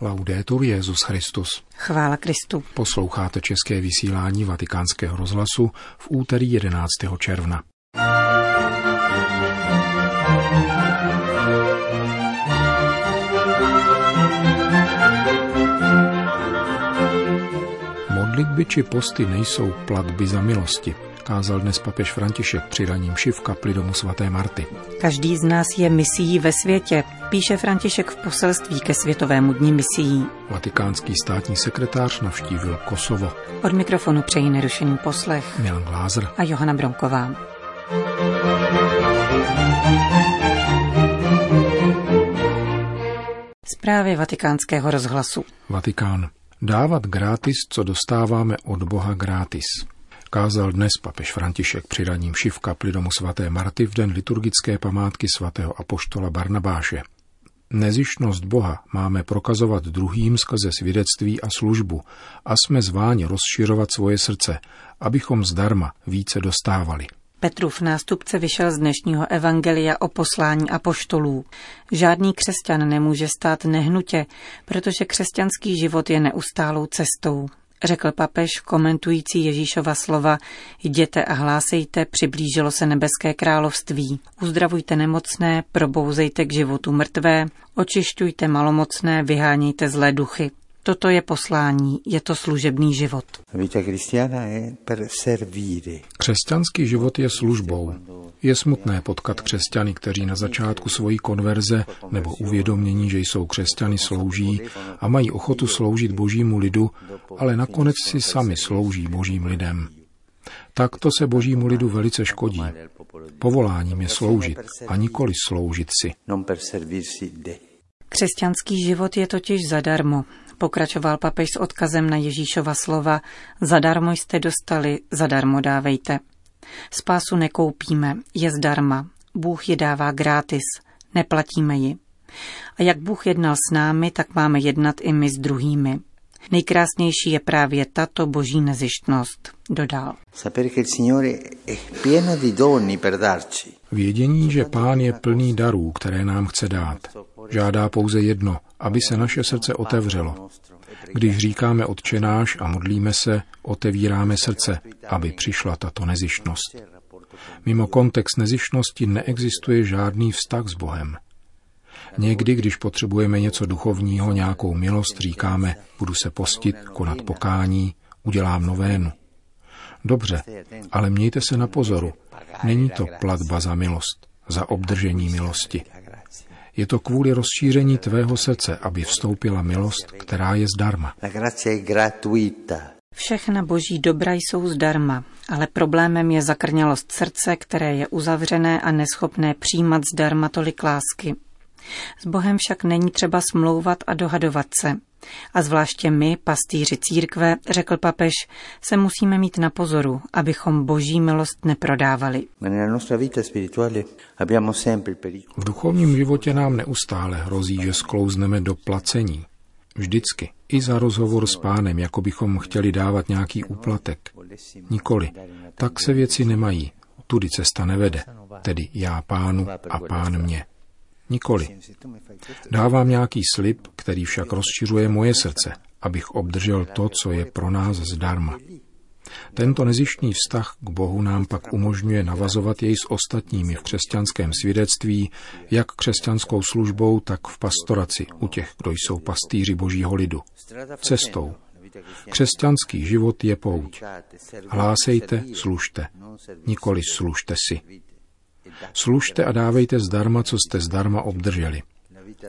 Laudetur Jezus Christus. Chvála Kristu. Posloucháte české vysílání Vatikánského rozhlasu v úterý 11. června. Modlitby či posty nejsou platby za milosti, kázal dnes papež František při raním v kapli domu svaté Marty. Každý z nás je misií ve světě, píše František v poselství ke Světovému dní misií. Vatikánský státní sekretář navštívil Kosovo. Od mikrofonu přejí nerušený poslech Milan Glázer a Johana Bronková. Zprávy vatikánského rozhlasu. Vatikán. Dávat gratis, co dostáváme od Boha gratis kázal dnes papež František při raním šiv kapli domu svaté Marty v den liturgické památky svatého apoštola Barnabáše. Nezištnost Boha máme prokazovat druhým skrze svědectví a službu a jsme zváni rozšiřovat svoje srdce, abychom zdarma více dostávali. Petrův nástupce vyšel z dnešního evangelia o poslání apoštolů. Žádný křesťan nemůže stát nehnutě, protože křesťanský život je neustálou cestou řekl papež komentující Ježíšova slova Jděte a hlásejte, přiblížilo se nebeské království. Uzdravujte nemocné, probouzejte k životu mrtvé, očišťujte malomocné, vyhánějte zlé duchy. Toto je poslání, je to služebný život. Křesťanský život je službou. Je smutné potkat křesťany, kteří na začátku svojí konverze nebo uvědomění, že jsou křesťany, slouží a mají ochotu sloužit božímu lidu, ale nakonec si sami slouží božím lidem. Takto se božímu lidu velice škodí. Povoláním je sloužit a nikoli sloužit si. Křesťanský život je totiž zadarmo, pokračoval papež s odkazem na Ježíšova slova Zadarmo jste dostali, zadarmo dávejte. Spásu nekoupíme, je zdarma. Bůh ji dává gratis, neplatíme ji. A jak Bůh jednal s námi, tak máme jednat i my s druhými. Nejkrásnější je právě tato boží nezištnost, dodal. Vědění, že pán je plný darů, které nám chce dát. Žádá pouze jedno, aby se naše srdce otevřelo. Když říkáme odčenáš a modlíme se, otevíráme srdce, aby přišla tato nezištnost. Mimo kontext nezištnosti neexistuje žádný vztah s Bohem. Někdy, když potřebujeme něco duchovního, nějakou milost, říkáme, budu se postit, konat pokání, udělám novénu. Dobře, ale mějte se na pozoru. Není to platba za milost, za obdržení milosti. Je to kvůli rozšíření tvého srdce, aby vstoupila milost, která je zdarma. Všechna boží dobra jsou zdarma, ale problémem je zakrnělost srdce, které je uzavřené a neschopné přijímat zdarma tolik lásky. S Bohem však není třeba smlouvat a dohadovat se. A zvláště my, pastýři církve, řekl papež, se musíme mít na pozoru, abychom boží milost neprodávali. V duchovním životě nám neustále hrozí, že sklouzneme do placení. Vždycky. I za rozhovor s pánem, jako bychom chtěli dávat nějaký úplatek. Nikoli. Tak se věci nemají. Tudy cesta nevede. Tedy já pánu a pán mě. Nikoli. Dávám nějaký slib, který však rozšiřuje moje srdce, abych obdržel to, co je pro nás zdarma. Tento nezištný vztah k Bohu nám pak umožňuje navazovat jej s ostatními v křesťanském svědectví, jak křesťanskou službou, tak v pastoraci u těch, kdo jsou pastýři božího lidu. Cestou. Křesťanský život je pouť. Hlásejte, služte. Nikoli služte si. Služte a dávejte zdarma, co jste zdarma obdrželi.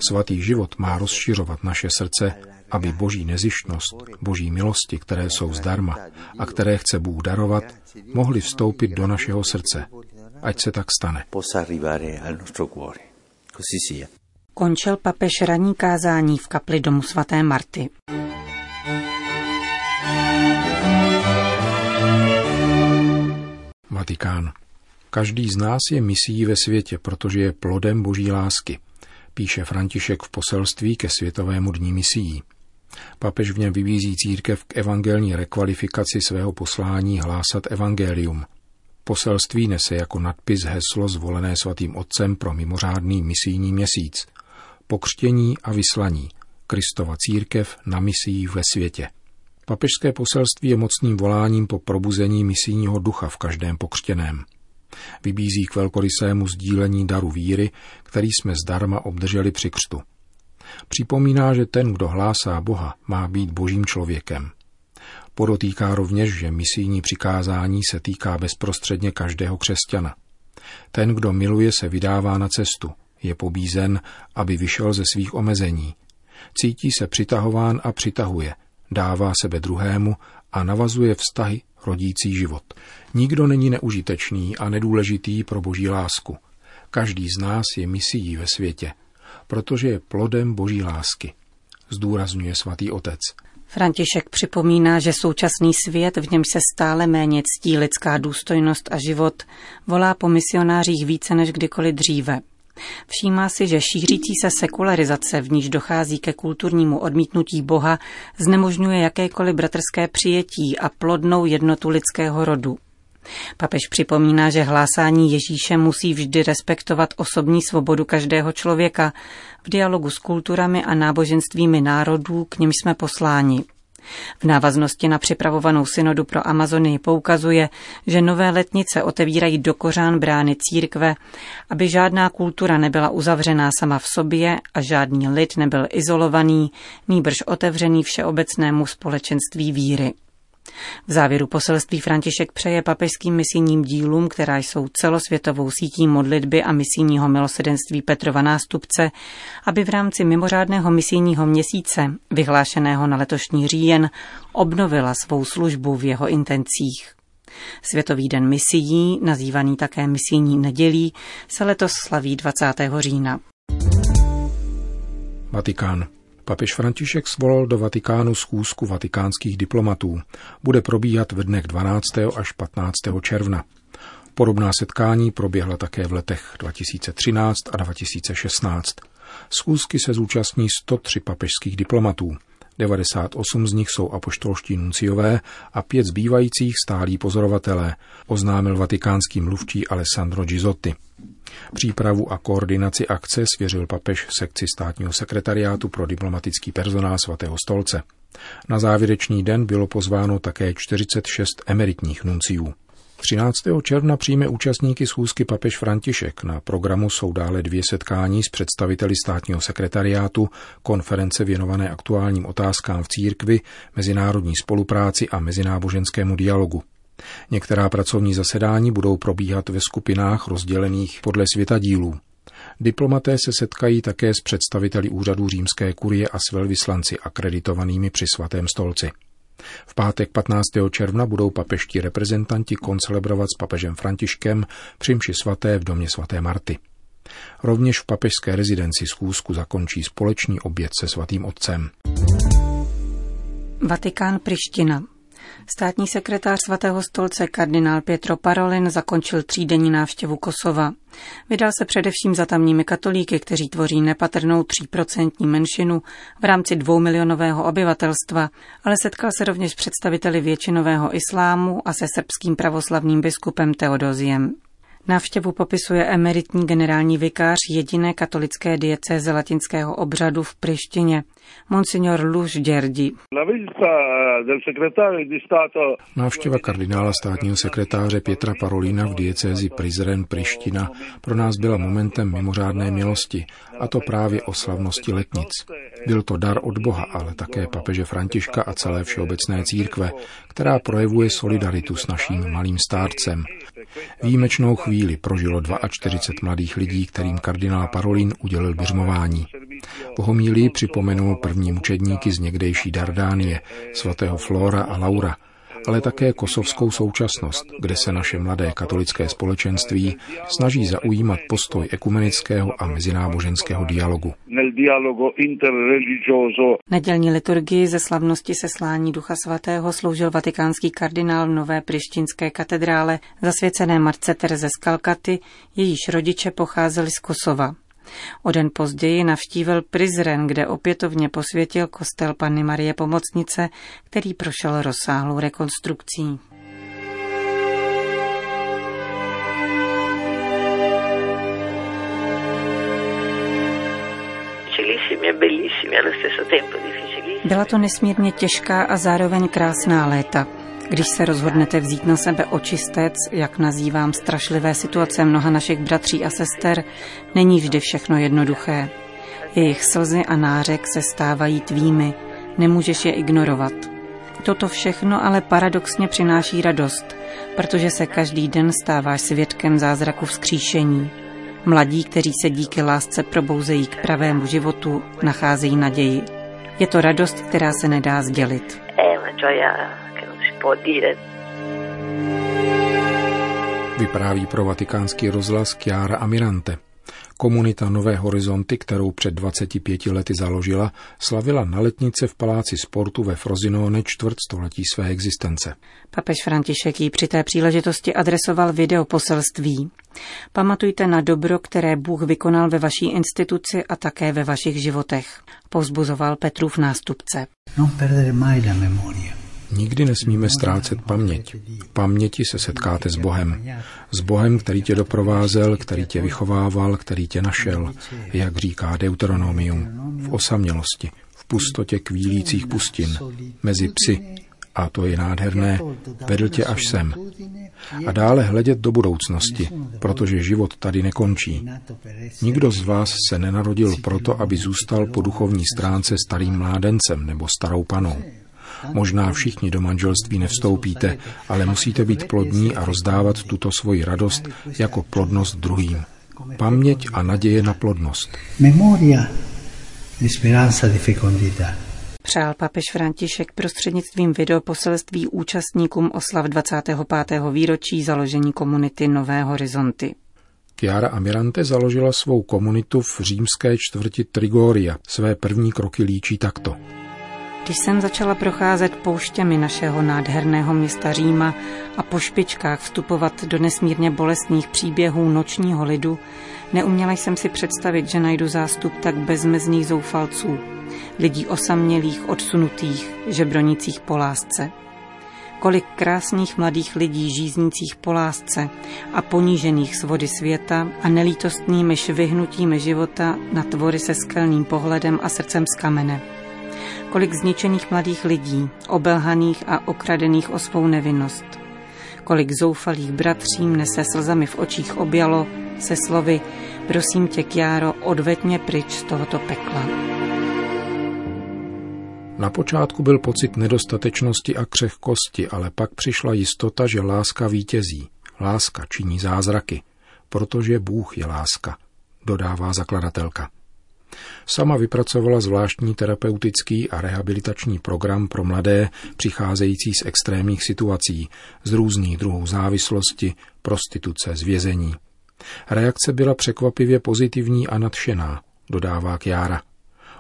Svatý život má rozšiřovat naše srdce, aby boží nezištnost, boží milosti, které jsou zdarma a které chce Bůh darovat, mohly vstoupit do našeho srdce. Ať se tak stane. Končil papež raní kázání v kapli domu svaté Marty. Vatikán. Každý z nás je misí ve světě, protože je plodem boží lásky, píše František v poselství ke Světovému dní misií. Papež v něm vybízí církev k evangelní rekvalifikaci svého poslání hlásat evangelium. Poselství nese jako nadpis heslo zvolené svatým otcem pro mimořádný misijní měsíc. Pokřtění a vyslaní. Kristova církev na misiích ve světě. Papežské poselství je mocným voláním po probuzení misijního ducha v každém pokřtěném. Vybízí k velkorysému sdílení daru víry, který jsme zdarma obdrželi při křtu. Připomíná, že ten, kdo hlásá Boha, má být božím člověkem. Podotýká rovněž, že misijní přikázání se týká bezprostředně každého křesťana. Ten, kdo miluje, se vydává na cestu, je pobízen, aby vyšel ze svých omezení. Cítí se přitahován a přitahuje, dává sebe druhému a navazuje vztahy rodící život. Nikdo není neužitečný a nedůležitý pro boží lásku. Každý z nás je misií ve světě, protože je plodem boží lásky, zdůrazňuje svatý otec. František připomíná, že současný svět, v němž se stále méně ctí lidská důstojnost a život, volá po misionářích více než kdykoliv dříve. Všímá si, že šířící se sekularizace, v níž dochází ke kulturnímu odmítnutí Boha, znemožňuje jakékoliv bratrské přijetí a plodnou jednotu lidského rodu. Papež připomíná, že hlásání Ježíše musí vždy respektovat osobní svobodu každého člověka v dialogu s kulturami a náboženstvími národů, k nimž jsme posláni. V návaznosti na připravovanou synodu pro Amazonii poukazuje, že nové letnice otevírají do kořán brány církve, aby žádná kultura nebyla uzavřená sama v sobě a žádný lid nebyl izolovaný, nýbrž otevřený všeobecnému společenství víry. V závěru poselství František přeje papežským misijním dílům, která jsou celosvětovou sítí modlitby a misijního milosedenství Petrova nástupce, aby v rámci mimořádného misijního měsíce, vyhlášeného na letošní říjen, obnovila svou službu v jeho intencích. Světový den misií, nazývaný také misijní nedělí, se letos slaví 20. října. Vatikán. Papež František svolal do Vatikánu schůzku vatikánských diplomatů. Bude probíhat ve dnech 12. až 15. června. Podobná setkání proběhla také v letech 2013 a 2016. Schůzky se zúčastní 103 papežských diplomatů. 98 z nich jsou apoštolští nunciové a pět zbývajících stálí pozorovatelé, oznámil vatikánský mluvčí Alessandro Gizotti. Přípravu a koordinaci akce svěřil papež sekci státního sekretariátu pro diplomatický personál svatého stolce. Na závěrečný den bylo pozváno také 46 emeritních nunciů. 13. června přijme účastníky schůzky papež František. Na programu jsou dále dvě setkání s představiteli státního sekretariátu, konference věnované aktuálním otázkám v církvi, mezinárodní spolupráci a mezináboženskému dialogu. Některá pracovní zasedání budou probíhat ve skupinách rozdělených podle světadílů. Diplomaté se setkají také s představiteli úřadů římské kurie a s velvyslanci akreditovanými při svatém stolci. V pátek 15. června budou papeští reprezentanti koncelebrovat s papežem Františkem při svaté v domě svaté Marty. Rovněž v papežské rezidenci schůzku zakončí společný oběd se svatým otcem. Vatikán Priština. Státní sekretář svatého stolce kardinál Pietro Parolin zakončil třídenní návštěvu Kosova. Vydal se především za tamními katolíky, kteří tvoří nepatrnou tříprocentní menšinu v rámci dvoumilionového obyvatelstva, ale setkal se rovněž představiteli většinového islámu a se srbským pravoslavným biskupem Teodoziem. Návštěvu popisuje emeritní generální vikář jediné katolické diecéze latinského obřadu v Prištině, monsignor Luž Děrdi. Návštěva kardinála státního sekretáře Pětra Parolína v diecézi Prizren Priština pro nás byla momentem mimořádné milosti, a to právě o slavnosti letnic. Byl to dar od Boha, ale také papeže Františka a celé všeobecné církve, která projevuje solidaritu s naším malým stárcem. Výjimečnou chvíli prožilo 42 mladých lidí, kterým kardinál Parolin udělil běžmování. Pohomílí připomenul první mučedníky z někdejší Dardánie, svatého Flora a Laura, ale také kosovskou současnost, kde se naše mladé katolické společenství snaží zaujímat postoj ekumenického a mezináboženského dialogu. Nedělní liturgii ze slavnosti seslání Ducha Svatého sloužil vatikánský kardinál v Nové Prištinské katedrále zasvěcené Marce Tereze z Kalkaty, jejíž rodiče pocházeli z Kosova. O den později navštívil Prizren, kde opětovně posvětil kostel Panny Marie Pomocnice, který prošel rozsáhlou rekonstrukcí. Byla to nesmírně těžká a zároveň krásná léta. Když se rozhodnete vzít na sebe očistec, jak nazývám strašlivé situace mnoha našich bratří a sester, není vždy všechno jednoduché. Jejich slzy a nářek se stávají tvými, nemůžeš je ignorovat. Toto všechno ale paradoxně přináší radost, protože se každý den stáváš svědkem zázraku vzkříšení. Mladí, kteří se díky lásce probouzejí k pravému životu, nacházejí naději. Je to radost, která se nedá sdělit. Vypráví pro vatikánský rozhlas Chiara Amirante. Komunita Nové horizonty, kterou před 25 lety založila, slavila na letnice v Paláci sportu ve Frozinone čtvrtstoletí své existence. Papež František jí při té příležitosti adresoval video poselství. Pamatujte na dobro, které Bůh vykonal ve vaší instituci a také ve vašich životech, povzbuzoval Petrův nástupce. Non perdere mai la memoria. Nikdy nesmíme ztrácet paměť. V paměti se setkáte s Bohem. S Bohem, který tě doprovázel, který tě vychovával, který tě našel, jak říká Deuteronomium, v osamělosti, v pustotě kvílících pustin, mezi psy, a to je nádherné, vedl tě až sem. A dále hledět do budoucnosti, protože život tady nekončí. Nikdo z vás se nenarodil proto, aby zůstal po duchovní stránce starým mládencem nebo starou panou. Možná všichni do manželství nevstoupíte, ale musíte být plodní a rozdávat tuto svoji radost jako plodnost druhým. Paměť a naděje na plodnost. Memoria, esperanza di fecondità. Přál papež František prostřednictvím videoposelství účastníkům oslav 25. výročí založení komunity Nové horizonty. Chiara Amirante založila svou komunitu v římské čtvrti Trigoria. Své první kroky líčí takto. Když jsem začala procházet pouštěmi našeho nádherného města Říma a po špičkách vstupovat do nesmírně bolestných příběhů nočního lidu, neuměla jsem si představit, že najdu zástup tak bezmezných zoufalců, lidí osamělých, odsunutých, žebronicích po lásce. Kolik krásných mladých lidí žíznících po lásce a ponížených z vody světa a nelítostnými švihnutými života na tvory se skelným pohledem a srdcem z kamene kolik zničených mladých lidí, obelhaných a okradených o svou nevinnost. Kolik zoufalých bratří mne se slzami v očích objalo se slovy Prosím tě, Kjáro, odveď mě pryč z tohoto pekla. Na počátku byl pocit nedostatečnosti a křehkosti, ale pak přišla jistota, že láska vítězí. Láska činí zázraky, protože Bůh je láska, dodává zakladatelka. Sama vypracovala zvláštní terapeutický a rehabilitační program pro mladé přicházející z extrémních situací, z různých druhů závislosti, prostituce, zvězení. Reakce byla překvapivě pozitivní a nadšená, dodává Kjára.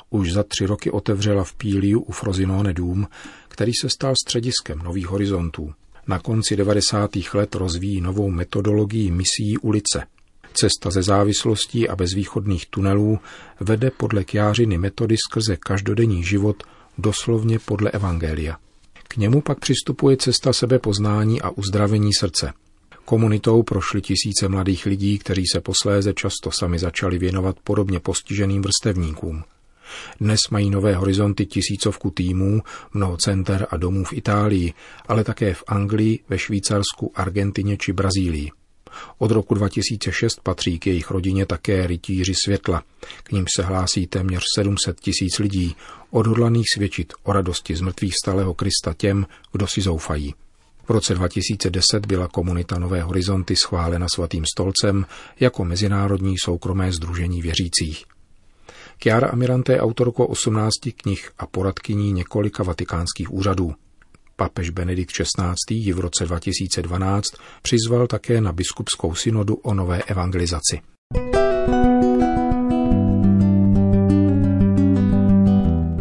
Už za tři roky otevřela v Píliu u Frozinone dům, který se stal střediskem nových horizontů. Na konci 90. let rozvíjí novou metodologii misí ulice – Cesta ze závislostí a bezvýchodných tunelů vede podle Kjářiny metody skrze každodenní život doslovně podle Evangelia. K němu pak přistupuje cesta sebepoznání a uzdravení srdce. Komunitou prošly tisíce mladých lidí, kteří se posléze často sami začali věnovat podobně postiženým vrstevníkům. Dnes mají nové horizonty tisícovku týmů, mnoho center a domů v Itálii, ale také v Anglii, ve Švýcarsku, Argentině či Brazílii. Od roku 2006 patří k jejich rodině také rytíři světla. K ním se hlásí téměř 700 tisíc lidí, odhodlaných svědčit o radosti z mrtvých stalého Krista těm, kdo si zoufají. V roce 2010 byla komunita Nové horizonty schválena svatým stolcem jako mezinárodní soukromé združení věřících. Chiara Amirante je autorkou 18 knih a poradkyní několika vatikánských úřadů. Papež Benedikt XVI. ji v roce 2012 přizval také na biskupskou synodu o nové evangelizaci.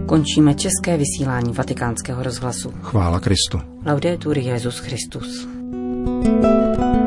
Končíme české vysílání vatikánského rozhlasu. Chvála Kristu. Laudetur Jezus Christus. thank you